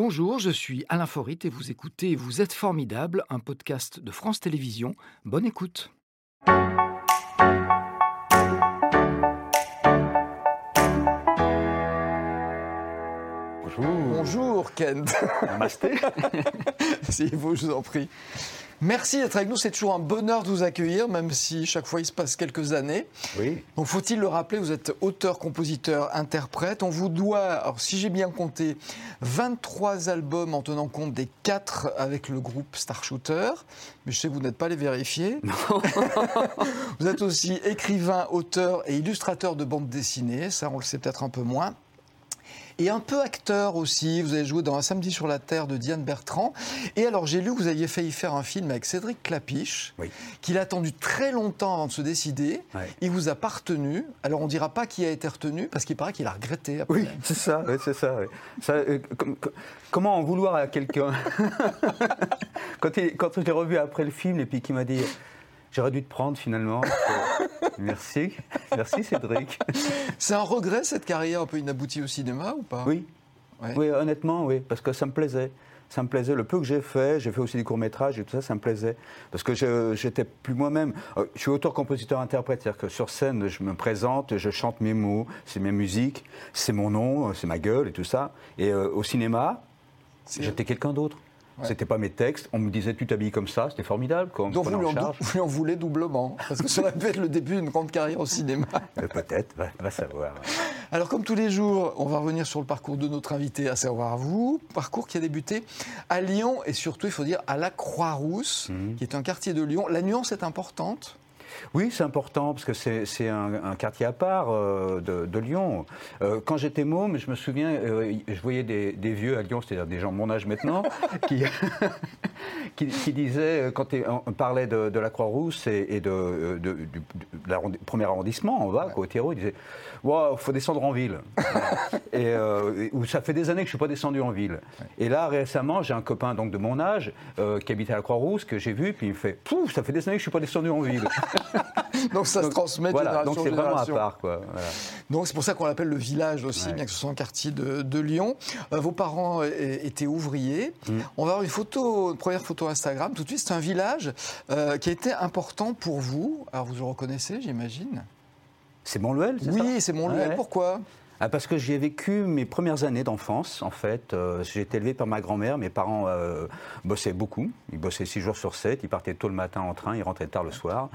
Bonjour, je suis Alain Forit et vous écoutez Vous êtes formidable, un podcast de France Télévisions. Bonne écoute. Bonjour. Bonjour Kent. Namasté. si vous, je vous en prie. Merci d'être avec nous. C'est toujours un bonheur de vous accueillir, même si chaque fois il se passe quelques années. Oui. Donc faut-il le rappeler, vous êtes auteur, compositeur, interprète. On vous doit, alors si j'ai bien compté, 23 albums en tenant compte des 4 avec le groupe Star Shooter. Mais je sais que vous n'êtes pas les vérifier. vous êtes aussi écrivain, auteur et illustrateur de bandes dessinées. Ça, on le sait peut-être un peu moins. Et un peu acteur aussi. Vous avez joué dans Un samedi sur la Terre de Diane Bertrand. Et alors, j'ai lu que vous aviez failli faire un film avec Cédric Clapiche, Oui. qu'il a attendu très longtemps avant de se décider. Ouais. Il vous a pas retenu. Alors, on ne dira pas qui a été retenu, parce qu'il paraît qu'il a regretté. après. Oui, c'est ça, oui, c'est ça. oui. Ça, euh, com- com- comment en vouloir à quelqu'un? Quand, quand je l'ai revu après le film et puis qu'il m'a dit J'aurais dû te prendre finalement. Merci, merci Cédric. C'est un regret, cette carrière un peu inaboutie au cinéma, ou pas? Oui, Ouais. oui, honnêtement, oui, parce que ça me plaisait. Ça me plaisait. Le peu que j'ai fait, j'ai fait aussi des courts-métrages et tout ça, ça me plaisait. Parce que je- j'étais plus moi-même. Euh, Je suis auteur-compositeur-interprète, c'est-à-dire que sur scène, je me présente, je chante mes mots, c'est mes musiques, c'est mon nom, c'est ma gueule et tout ça. Et euh, au cinéma, j'étais quelqu'un d'autre. Ouais. C'était pas mes textes. On me disait tu t'habilles comme ça, c'était formidable. Donc vous lui, en en, charge. vous lui en voulez doublement, parce que ça aurait pu être le début d'une grande carrière au cinéma. Peut-être, va, va savoir. Alors comme tous les jours, on va revenir sur le parcours de notre invité, à savoir vous. Parcours qui a débuté à Lyon et surtout, il faut dire, à la Croix-Rousse, Mhm. qui est un quartier de Lyon. La nuance est importante. Oui, c'est important parce que c'est un, un quartier à part euh, de, de Lyon. Euh, quand j'étais môme, je me souviens, euh, je voyais des, des vieux à Lyon, c'est-à-dire des gens de mon âge maintenant, qui, qui, qui disaient, quand on parlait de, de la Croix-Rousse et, et de, de- du, premier arrondissement, en bas, quoi, au Terreau, ils disaient Wow, faut descendre en ville. et où ça fait des années que je suis pas descendu en ville. Et là, récemment, j'ai un copain donc de mon âge qui habite à la Croix-Rousse que j'ai vu, puis il me fait Pouf, ça fait des années que je suis pas descendu en ville. Donc ça se transmet voilà, génération donc c'est vraiment à part, quoi. voilà. Donc c'est pour ça qu'on l'appelle le village aussi, Ouais. bien que ce soit un quartier de, de Lyon. Euh, vos parents étaient ouvriers. Mm. On va avoir une photo, une première photo Instagram. Tout de suite, c'est un village euh, qui a été important pour vous. Alors vous le reconnaissez, j'imagine? C'est Montluel, c'est ça? Oui, c'est Montluel. Ouais. Pourquoi? Ah, Parce que j'y ai vécu mes premières années d'enfance, en fait. Euh, j'ai été élevé par ma grand-mère. Mes parents euh, bossaient beaucoup. Ils bossaient six jours sur sept. Ils partaient tôt le matin en train, ils rentraient tard le soir.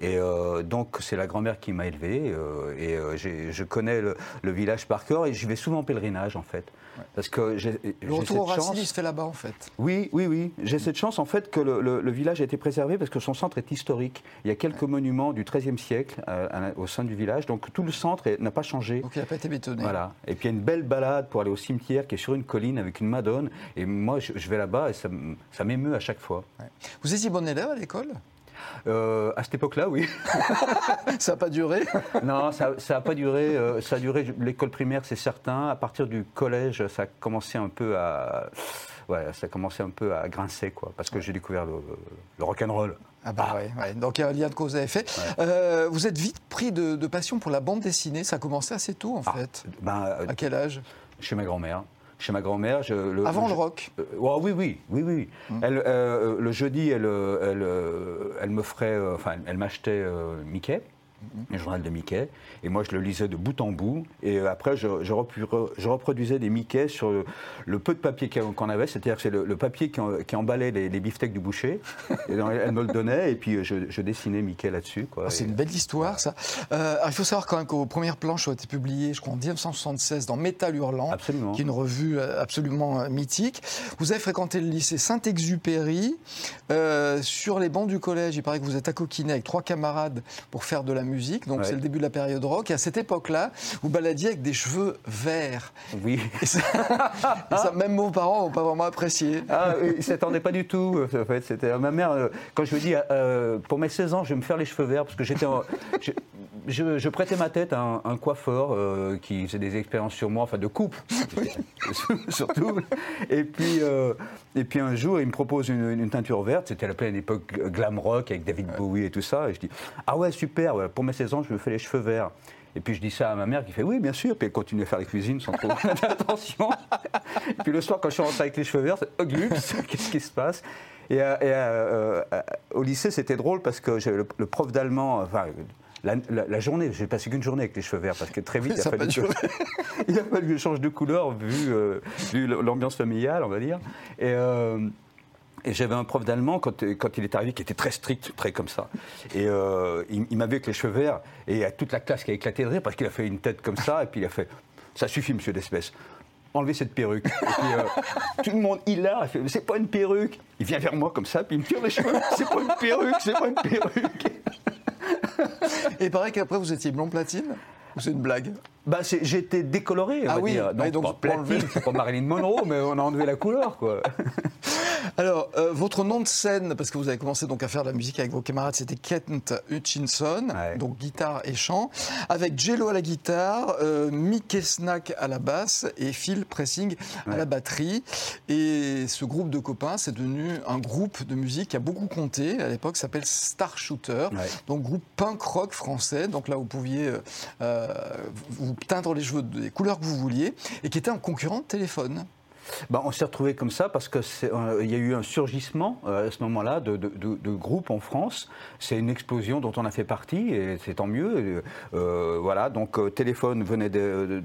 Et euh, donc, c'est la grand-mère qui m'a élevé. euh, et euh, je connais le, le village par cœur et j'y vais souvent en pèlerinage, en fait. Parce que j'ai Le retour chance- il se fait là-bas, en fait. Oui, oui, oui. J'ai cette chance en fait que le, le- le village a été préservé parce que son centre est historique. Il y a quelques monuments du XIIIe siècle euh, à au sein du village, donc tout le centre n'a pas changé. Donc il n'a pas été Voilà. Et puis il y a une belle balade pour aller au cimetière qui est sur une colline avec une madone. Et moi, je, je vais là-bas et ça, ça m'émeut à chaque fois. Ouais. Vous étiez bon élève à l'école? Euh, à cette époque-là, oui. Ça n'a pas duré? Non, ça n'a pas duré. euh, ça a duré l'école primaire, c'est certain. À partir du collège, ça a commencé un peu à. Ouais, ça a commencé un peu à grincer, quoi, parce que j'ai découvert le, le rock'n'roll. Ah bah ouais, ouais. donc il y a un lien de cause à effet. Euh, vous êtes vite pris de, de passion pour la bande dessinée. Ça a commencé assez tôt, en Ah, fait. Ben, euh, À quel âge? Chez ma grand-mère. Chez ma grand-mère, le, Avant le rock? Euh, ouais, oui, oui, oui, oui. Elle, euh, le jeudi, elle, elle, elle me ferait, enfin, elle m'achetait Mickey, le journal de Mickey, et moi je le lisais de bout en bout. Et euh, après, je, je, repro- je reproduisais des Mickey sur le, le peu de papier qu'on avait, c'est-à-dire que c'est le, le papier qui, en- qui emballait les, les beefsteaks du boucher. Et elle me le donnait, et puis je, je dessinais Mickey là-dessus. Oh, C'est une belle histoire, ça. Euh, alors, il faut savoir quand même qu'aux premières planches ont été publiées, je crois, en 1976 dans Métal Hurlant, Absolument. qui est une revue euh, absolument mythique. Vous avez fréquenté le lycée Saint-Exupéry. Euh, sur les bancs du collège, il paraît que vous êtes accoquiné avec trois camarades pour faire de la musique. Donc, Ouais. c'est le début de la période rock. Et à cette époque-là, vous baladiez avec des cheveux verts. Oui. Et ça, et ça, même vos parents n'ont pas vraiment apprécié. Ah, oui, il s'attendait pas du tout. En fait, c'était ma mère. euh, Quand je lui dis, euh, pour mes 16 ans, je vais me faire les cheveux verts parce que j'étais, en- je, prêtais ma tête à un, un coiffeur euh, qui faisait des expériences sur moi, enfin de coupe surtout. Et puis, euh, et puis un jour, il me propose une, une teinture verte. C'était à la pleine époque glam rock avec David Bowie et tout ça. Et je dis, ah ouais, super. ouais, pour mes 16 ans, je me fais les cheveux verts. Et puis je dis ça à ma mère qui fait oui, bien sûr. Puis elle continue à faire la cuisine sans trop d'attention. et puis le soir, quand je suis rentré avec les cheveux verts, c'est oh, qu'est-ce qui se passe? Et, euh, au lycée, c'était drôle parce que le, le prof d'allemand, enfin, la, la, journée, j'ai passé qu'une journée avec les cheveux verts parce que très vite, il a, fallu que, il a, fallu que, je change de couleur vu, vu l'ambiance familiale, on va dire. Et, et j'avais un prof d'allemand, quand, quand, il est arrivé, qui était très strict, très comme ça. Et euh, il, m'a vu avec les cheveux verts, et il a toute la classe qui a éclaté de rire parce qu'il a fait une tête comme ça, et puis il a fait Ça suffit, monsieur d'espèce. Enlevez cette perruque. Et puis, euh, tout le monde, il a, fait C'est pas une perruque. Il vient vers moi comme ça, puis il me tire les cheveux. C'est pas une perruque, c'est pas une perruque. Et paraît qu'après, vous étiez blond platine c'est une blague? Bah, J'étais décoloré, on ah va oui, dire. Donc, donc pas c'est pas Marilyn Monroe, mais on a enlevé la couleur, quoi. Alors, euh, votre nom de scène, parce que vous avez commencé donc à faire de la musique avec vos camarades, c'était Kent Hutchinson, donc guitare et chant, avec Jello à la guitare, euh, Mickey Snack à la basse et Phil Pressing à la batterie. Et ce groupe de copains, c'est devenu un groupe de musique qui a beaucoup compté. À l'époque, s'appelle Star Shooter, donc groupe punk rock français. Donc là, vous pouviez euh, vous teindre les cheveux des couleurs que vous vouliez, et qui était un concurrent de téléphone. Bah, on s'est retrouvé comme ça parce qu'il euh, y a eu un surgissement euh, à ce moment-là de, groupes en France. C'est une explosion dont on a fait partie et c'est tant mieux. Euh, voilà, donc Téléphone venait de,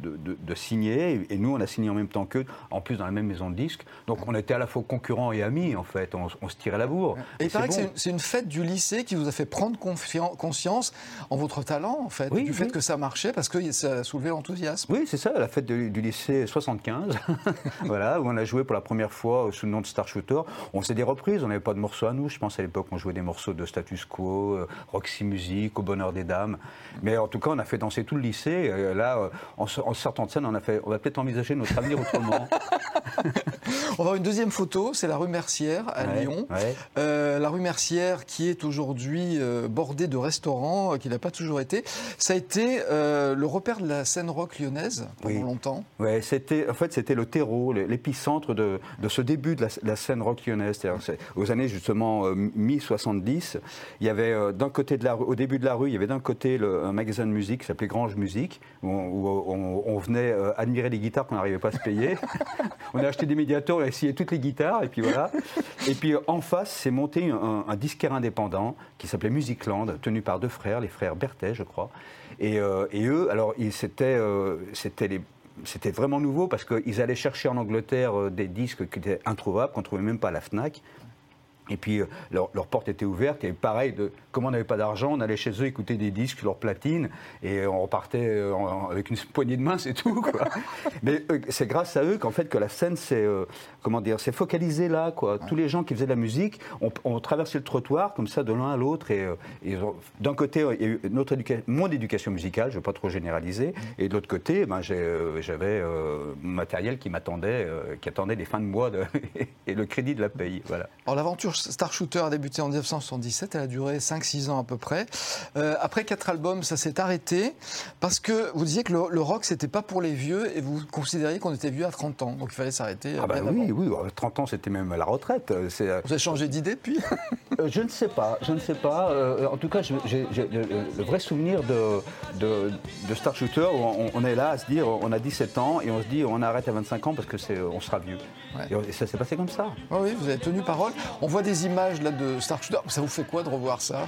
signer et, nous on a signé en même temps qu'eux, en plus dans la même maison de disques. Donc on était à la fois concurrents et amis en fait. On, se tirait la bourre. Et, il paraît que c'est une, fête du lycée qui vous a fait prendre conscience en votre talent en fait, du fait que ça marchait parce que ça a soulevé l'enthousiasme. Oui, c'est ça, la fête du lycée 75. voilà où on a joué pour la première fois sous le nom de Star Shooter. On faisait des reprises, on n'avait pas de morceaux à nous. Je pense à l'époque, on jouait des morceaux de Status Quo, euh, Roxy Music, Au Bonheur des Dames. Mais en tout cas, on a fait danser tout le lycée. Et là, euh, en, sortant de scène, on, a fait, on va peut-être envisager notre avenir autrement. on va avoir une deuxième photo, c'est la rue Mercière à Lyon. Euh, la rue Mercière qui est aujourd'hui bordée de restaurants, qui n'a pas toujours été. Ça a été le repère de la scène rock lyonnaise pendant longtemps. Ouais, c'était, en fait, c'était le terreau, les, centre de, ce début de la, scène rock lyonnaise. Aux années justement euh, mi-70, il y avait euh, d'un côté de la au début de la rue, il y avait d'un côté le, un magasin de musique qui s'appelait Grange Musique, où on, venait euh, admirer les guitares qu'on n'arrivait pas à se payer. on a acheté des médiators, on a essayé toutes les guitares, et puis voilà. Et puis en face, c'est monté un, un, disquaire indépendant qui s'appelait Musicland, tenu par deux frères, les frères Berthet, je crois. Et, et eux, alors, c'était les c'était vraiment nouveau parce qu'ils allaient chercher en Angleterre euh, des disques qui étaient introuvables, qu'on ne trouvait même pas à la FNAC. Et puis euh, leur, porte était ouverte et pareil, de, comme on n'avait pas d'argent, on allait chez eux écouter des disques, leur platine et on repartait euh, avec une poignée de main, c'est tout. Quoi. Mais euh, c'est grâce à eux qu'en fait que la scène s'est comment dire, c'est focalisée là. Quoi. Tous les gens qui faisaient de la musique ont, traversé le trottoir comme ça de l'un à l'autre et, d'un côté il y a eu notre mon éducation musicale, je ne veux pas trop généraliser, et de l'autre côté, ben, j'avais matériel qui m'attendait, qui attendait les fins de mois et le crédit de la paye. Voilà. Alors l'aventure Star Shooter a débuté en 1977, elle a duré 5-6 ans à peu près. Euh, après 4 albums, ça s'est arrêté parce que vous disiez que le, rock, rock, c'était pas pour les vieux et vous considériez qu'on était vieux à 30 ans, donc il fallait s'arrêter. Ah bah oui, oui, 30 ans c'était même la retraite. Euh, euh, vous avez changé d'idée depuis? Je ne sais pas, je ne sais pas. en tout cas, j'ai le, vrai souvenir de, de, Star Shooter où on, est là à se dire, on a 17 ans et on se dit on arrête à 25 ans parce que on sera vieux. Et ça s'est passé comme ça. Ah oui, vous avez tenu parole. On voit des images là de Star Shooter. Ça vous fait quoi de revoir ça?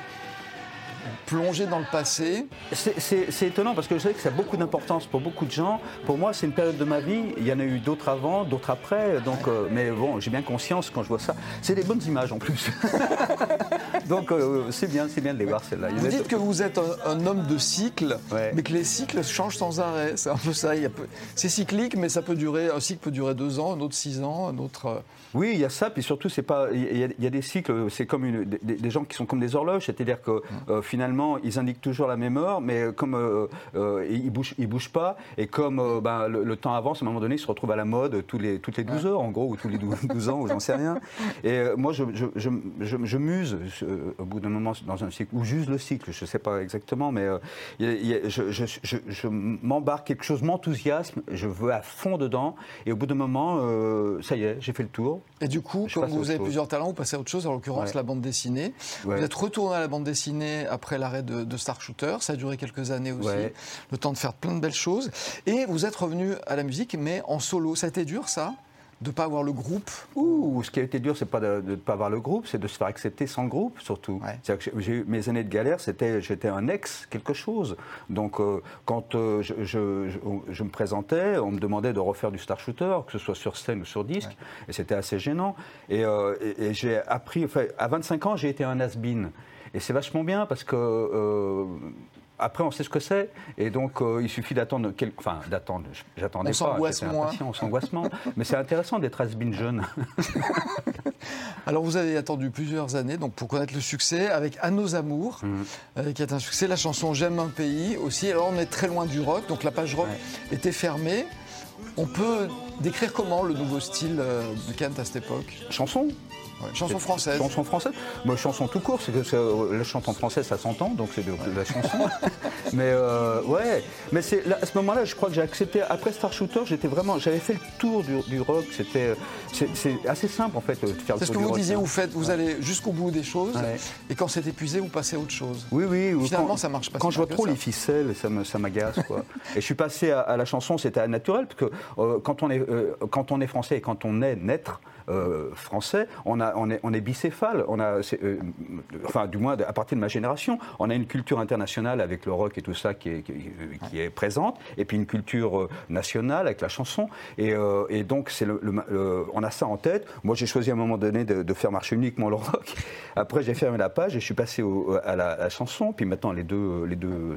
Plonger dans le passé? C'est étonnant parce que je sais que ça a beaucoup d'importance pour beaucoup de gens. Pour moi, c'est une période de ma vie. Il y en a eu d'autres avant, d'autres après. Donc, euh, mais bon, j'ai bien conscience quand je vois ça. C'est des bonnes images en plus. donc, euh, c'est bien, c'est bien de les voir celles-là. Vous dites que vous êtes un, homme de cycle, mais que les cycles changent sans arrêt. C'est un peu ça. C'est cyclique, mais ça peut durer. Un cycle peut durer deux ans, un autre six ans, un autre. Euh, oui, il y a ça. Puis surtout, c'est pas. Il y, a, des cycles. C'est comme une, des, gens qui sont comme des horloges. C'est-à-dire que hum finalement, ils indiquent toujours la même heure, mais comme euh, euh, ils ne bougent, ils bougent pas, et comme euh, ben, le, temps avance, à un moment donné, ils se retrouvent à la mode tous les, toutes les 12 heures, en gros, ou tous les 12, ans, ou j'en sais rien. Et moi, je, je, je, je, muse au bout d'un moment dans un cycle, ou juste le cycle, je ne sais pas exactement, mais je, m'embarque, quelque chose m'enthousiasme, je veux à fond dedans, et au bout d'un moment, ça y est, j'ai fait le tour. Et du coup, comme vous avez plusieurs talents, vous passez à autre chose, en l'occurrence la bande dessinée. Vous êtes retourné à la bande dessinée après l'arrêt de, Star Shooter, ça a duré quelques années aussi, le temps de faire plein de belles choses. Et vous être revenu à la musique, mais en solo. Ça a été dur, ça? De ne pas avoir le groupe Ouh, ce qui a été dur, c'est pas de ne pas avoir le groupe, c'est de se faire accepter sans le groupe, surtout. Que j'ai eu mes années de galère, c'était j'étais un ex quelque chose. Donc euh, quand euh, je, me présentais, on me demandait de refaire du star shooter, que ce soit sur scène ou sur disque, et c'était assez gênant. Et, euh, j'ai appris, enfin, à 25 ans, j'ai été un has-been. Et c'est vachement bien parce que après, on sait ce que c'est, et donc euh, il suffit d'attendre. Enfin, d'attendre. J'attendais pas. S'angoisse moins. On s'angoisse moins. Mais c'est intéressant d'être has jeune. Alors, vous avez attendu plusieurs années donc pour connaître le succès avec À nos amours, mm. euh, qui est un succès. La chanson J'aime un pays aussi. Alors, on est très loin du rock, donc la page rock était fermée. On peut décrire comment le nouveau style euh, de Kent à cette époque Chanson Chanson française. Chanson française Moi, chanson tout court, c'est que euh, la chanson française, ça s'entend, donc c'est de, la chanson. mais euh, ouais, mais c'est à ce moment-là, je crois que j'ai accepté. Après Star Shooter, j'étais vraiment, j'avais fait le tour du, rock. C'était, c'est assez simple en fait de faire le tour ce que vous disiez, vous faites, vous allez jusqu'au bout des choses, et quand c'est épuisé, vous passez à autre chose. Oui, oui. Finalement, quand, ça marche pas. Quand je vois trop les ficelles, ça m'agace quoi. et je suis passé à, la chanson, c'était naturel parce que euh, quand on est quand on est français et quand on est naître. Euh, français, on, a, on, est, on est bicéphale. On a, euh, enfin, du moins à partir de ma génération, on a une culture internationale avec le rock et tout ça qui est, qui, est présente, et puis une culture euh, nationale avec la chanson. Et, et donc, c'est le, on a ça en tête. Moi, j'ai choisi à un moment donné de, faire marcher uniquement le rock. Après, j'ai fermé la page et je suis passé à, la, chanson. Puis maintenant, les deux, les deux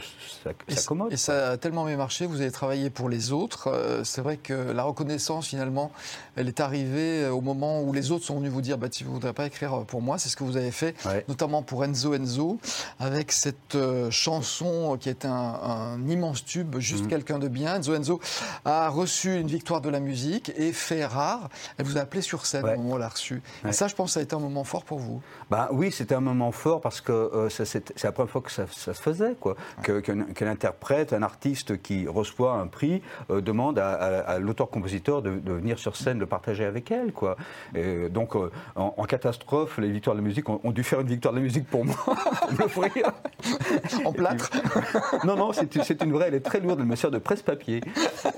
s'accommodent. Et, et ça a tellement bien marché. Vous avez travaillé pour les autres. C'est vrai que la reconnaissance, finalement, elle est arrivée au moment où les autres sont venus vous dire bah, si vous ne voudrez pas écrire pour moi, c'est ce que vous avez fait, notamment pour Enzo Enzo, avec cette euh, chanson qui est un, immense tube, Juste mhm. quelqu'un de bien. Enzo Enzo a reçu une victoire de la musique et fait rare, elle vous a appelé sur scène au moment où elle l'a reçu. Et ça, je pense, ça a été un moment fort pour vous. Bah, oui, c'était un moment fort parce que euh, c'est la première fois que ça, se faisait, quoi. Qu'un interprète, un artiste qui reçoit un prix euh, demande à, l'auteur-compositeur de, de, venir sur scène le partager avec elle, quoi. Et donc, euh, en, catastrophe, les victoires de la musique ont, dû faire une victoire de la musique pour moi, pour en plâtre Non, non, c'est une vraie, elle est très lourde, elle me sert de presse-papier.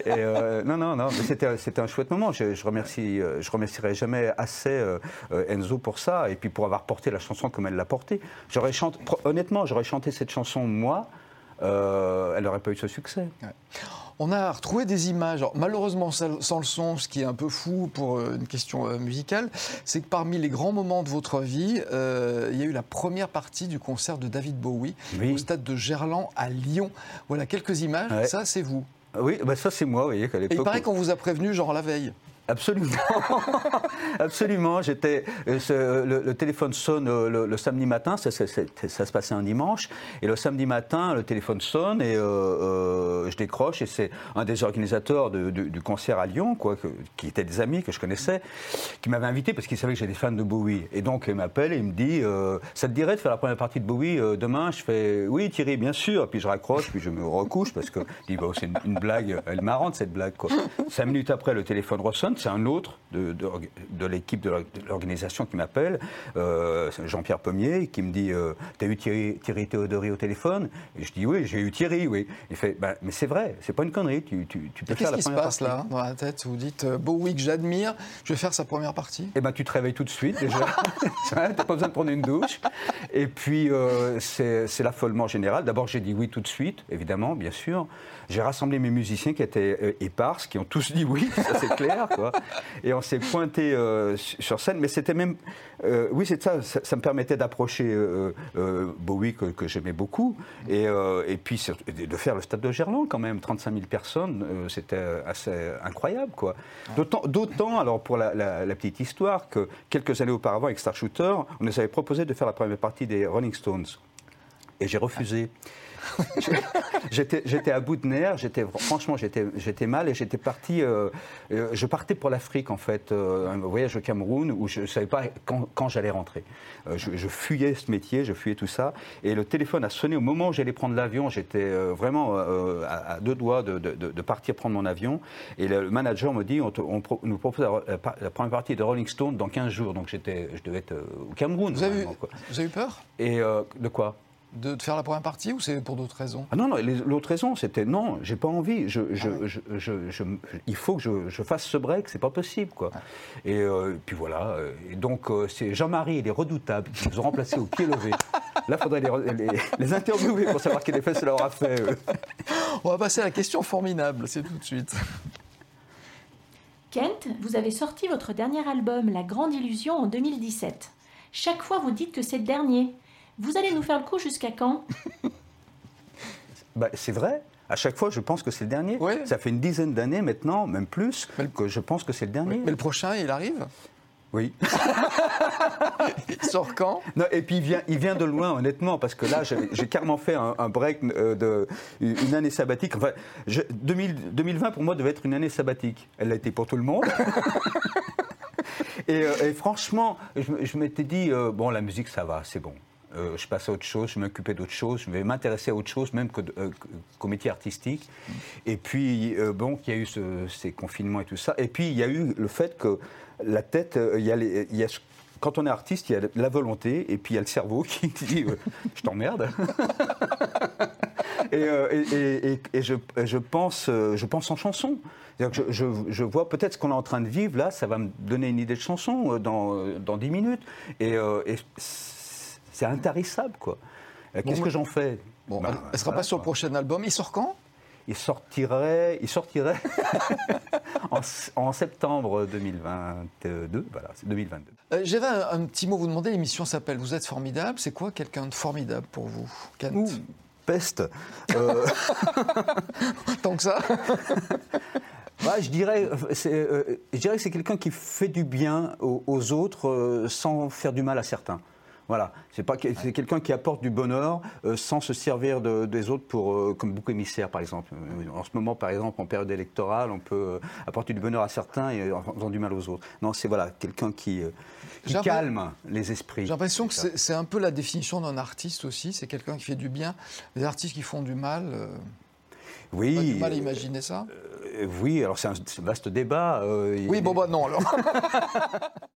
Euh, non, non, non, c'était un chouette moment. Je, je remercie, euh, je remercierai jamais assez Enzo pour ça, et puis pour avoir porté la chanson comme elle l'a portée. Honnêtement, j'aurais chanté cette chanson moi, elle n'aurait pas eu ce succès. On a retrouvé des images, malheureusement sans le son, ce qui est un peu fou pour euh, une question euh, musicale, c'est que parmi les grands moments de votre vie, euh, il y a eu la première partie du concert de David Bowie au stade de Gerland à Lyon. Voilà quelques images, ça c'est vous. Oui, bah ça c'est moi, vous voyez, qu'à l'époque. il paraît qu'on vous a prévenu genre la veille. Absolument. Absolument. J'étais, euh, le, téléphone sonne euh, le, samedi matin, ça, se passait un dimanche. Et le samedi matin, le téléphone sonne et euh, je décroche. Et c'est un des organisateurs du concert à Lyon, quoi, qui étaient des amis que je connaissais, qui m'avait invité parce qu'il savait que j'étais fan de Bowie. Et donc, il m'appelle et il me dit Ça te dirait de faire la première partie de Bowie demain? Je fais Oui, Thierry, bien sûr. puis je raccroche, puis je me recouche parce que dis C'est une, blague, elle est marrante cette blague. Cinq minutes après, le téléphone ressonne c'est un autre de, de, l'équipe de l'organisation qui m'appelle, euh, Jean-Pierre Pommier, qui me dit euh, T'as eu Thierry, Thierry Théodory au téléphone? Et je dis Oui, j'ai eu Thierry, oui. Il fait bah, Mais c'est vrai, c'est pas une connerie, tu, tu, tu peux faire la première Qu'est-ce qui se passe là, dans la tête? Vous dites euh, Bowie que j'admire, je vais faire sa première partie Eh ben, tu te réveilles tout de suite déjà. T'as pas besoin de prendre une douche. Et puis, c'est l'affolement général. D'abord, j'ai dit oui tout de suite, évidemment, bien sûr. J'ai rassemblé mes musiciens qui étaient éparses, qui ont tous dit oui, ça c'est clair, quoi. Et on s'est pointé euh, sur scène, mais c'était même. Euh, oui, c'est ça, ça, me permettait d'approcher euh, Bowie, que, j'aimais beaucoup, et, et, puis de faire le stade de Gerland, quand même, 35 000 personnes, c'était assez incroyable, quoi. D'autant, alors pour la, la, petite histoire, que quelques années auparavant, avec Star Shooter, on nous avait proposé de faire la première partie des Rolling Stones. Et j'ai refusé. j'étais à bout de nerfs, franchement j'étais mal et j'étais parti, euh, euh, je partais pour l'Afrique en fait, un voyage au Cameroun où je ne savais pas quand, j'allais rentrer. Je, fuyais ce métier, je fuyais tout ça et le téléphone a sonné au moment où j'allais prendre l'avion, j'étais vraiment à, deux doigts de, partir prendre mon avion et le manager me dit on, nous propose la, première partie de Rolling Stone dans 15 jours, donc j'étais, je devais être au Cameroun. Vous avez, vous avez eu peur? Et de quoi? De, faire la première partie ou c'est pour d'autres raisons? Ah Non, non, l'autre raison, c'était non, j'ai pas envie. Je, ah il faut que je, fasse ce break, c'est pas possible. Quoi. Et euh, puis voilà. Et donc, euh, c'est Jean-Marie, il est redoutable, qui nous ont remplacés au pied levé. Là, il faudrait les, les, interviewer pour savoir quel effet cela aura fait. On va passer à la question formidable, c'est tout de suite. Kent, vous avez sorti votre dernier album, La Grande Illusion, en 2017. Chaque fois, vous dites que c'est le dernier. Vous allez nous faire le coup jusqu'à quand bah, C'est vrai. À chaque fois, je pense que c'est le dernier. Ça fait une dizaine d'années maintenant, même plus, que je pense que c'est le dernier. Mais le prochain, il arrive? Oui. il sort quand? Non, Et puis il vient, il vient de loin, honnêtement, parce que là, j'ai carrément fait un, break euh, de une année sabbatique. Enfin, 2020 pour moi devait être une année sabbatique. Elle l'a été pour tout le monde. Euh, et, franchement, je, m'étais dit euh, bon, la musique, ça va, c'est bon. Euh, je passe à autre chose, je m'occupais d'autre chose, je vais m'intéresser à autre chose, même euh, qu'au métier artistique. Et puis, euh, bon, il y a eu ces confinements et tout ça. Et puis, il y a eu le fait que la tête, quand on est artiste, il y a la volonté et puis il y a le cerveau qui dit Je t'emmerde. et, et, et, je, pense, je pense en chanson. Je, vois peut-être ce qu'on est en train de vivre là, ça va me donner une idée de chanson dans, dans 10 minutes. Et, c'est intarissable, quoi. Euh, qu'est-ce que j'en fais Bon, bah, elle ne sera pas sur le prochain album. Il sort quand? Il sortirait, il sortirait en, septembre 2022. Voilà, c'est 2022. Euh, J'avais un, petit mot à vous demander. L'émission s'appelle Vous êtes formidable. C'est quoi quelqu'un de formidable pour vous, Kent? Peste. Euh, Tant que ça je, dirais, je dirais que c'est quelqu'un qui fait du bien aux autres sans faire du mal à certains. Voilà, c'est pas c'est quelqu'un qui apporte du bonheur euh, sans se servir des autres pour euh, comme bouc émissaire par exemple. Euh, en ce moment par exemple en période électorale, on peut apporter du bonheur à certains et en faisant du mal aux autres. Non, c'est voilà quelqu'un qui, calme les esprits. J'ai l'impression que c'est un peu la définition d'un artiste aussi. C'est quelqu'un qui fait du bien. Les artistes qui font du mal. Oui. Pas du mal à imaginer ça. oui, alors c'est un, vaste débat. oui, bon bah non alors.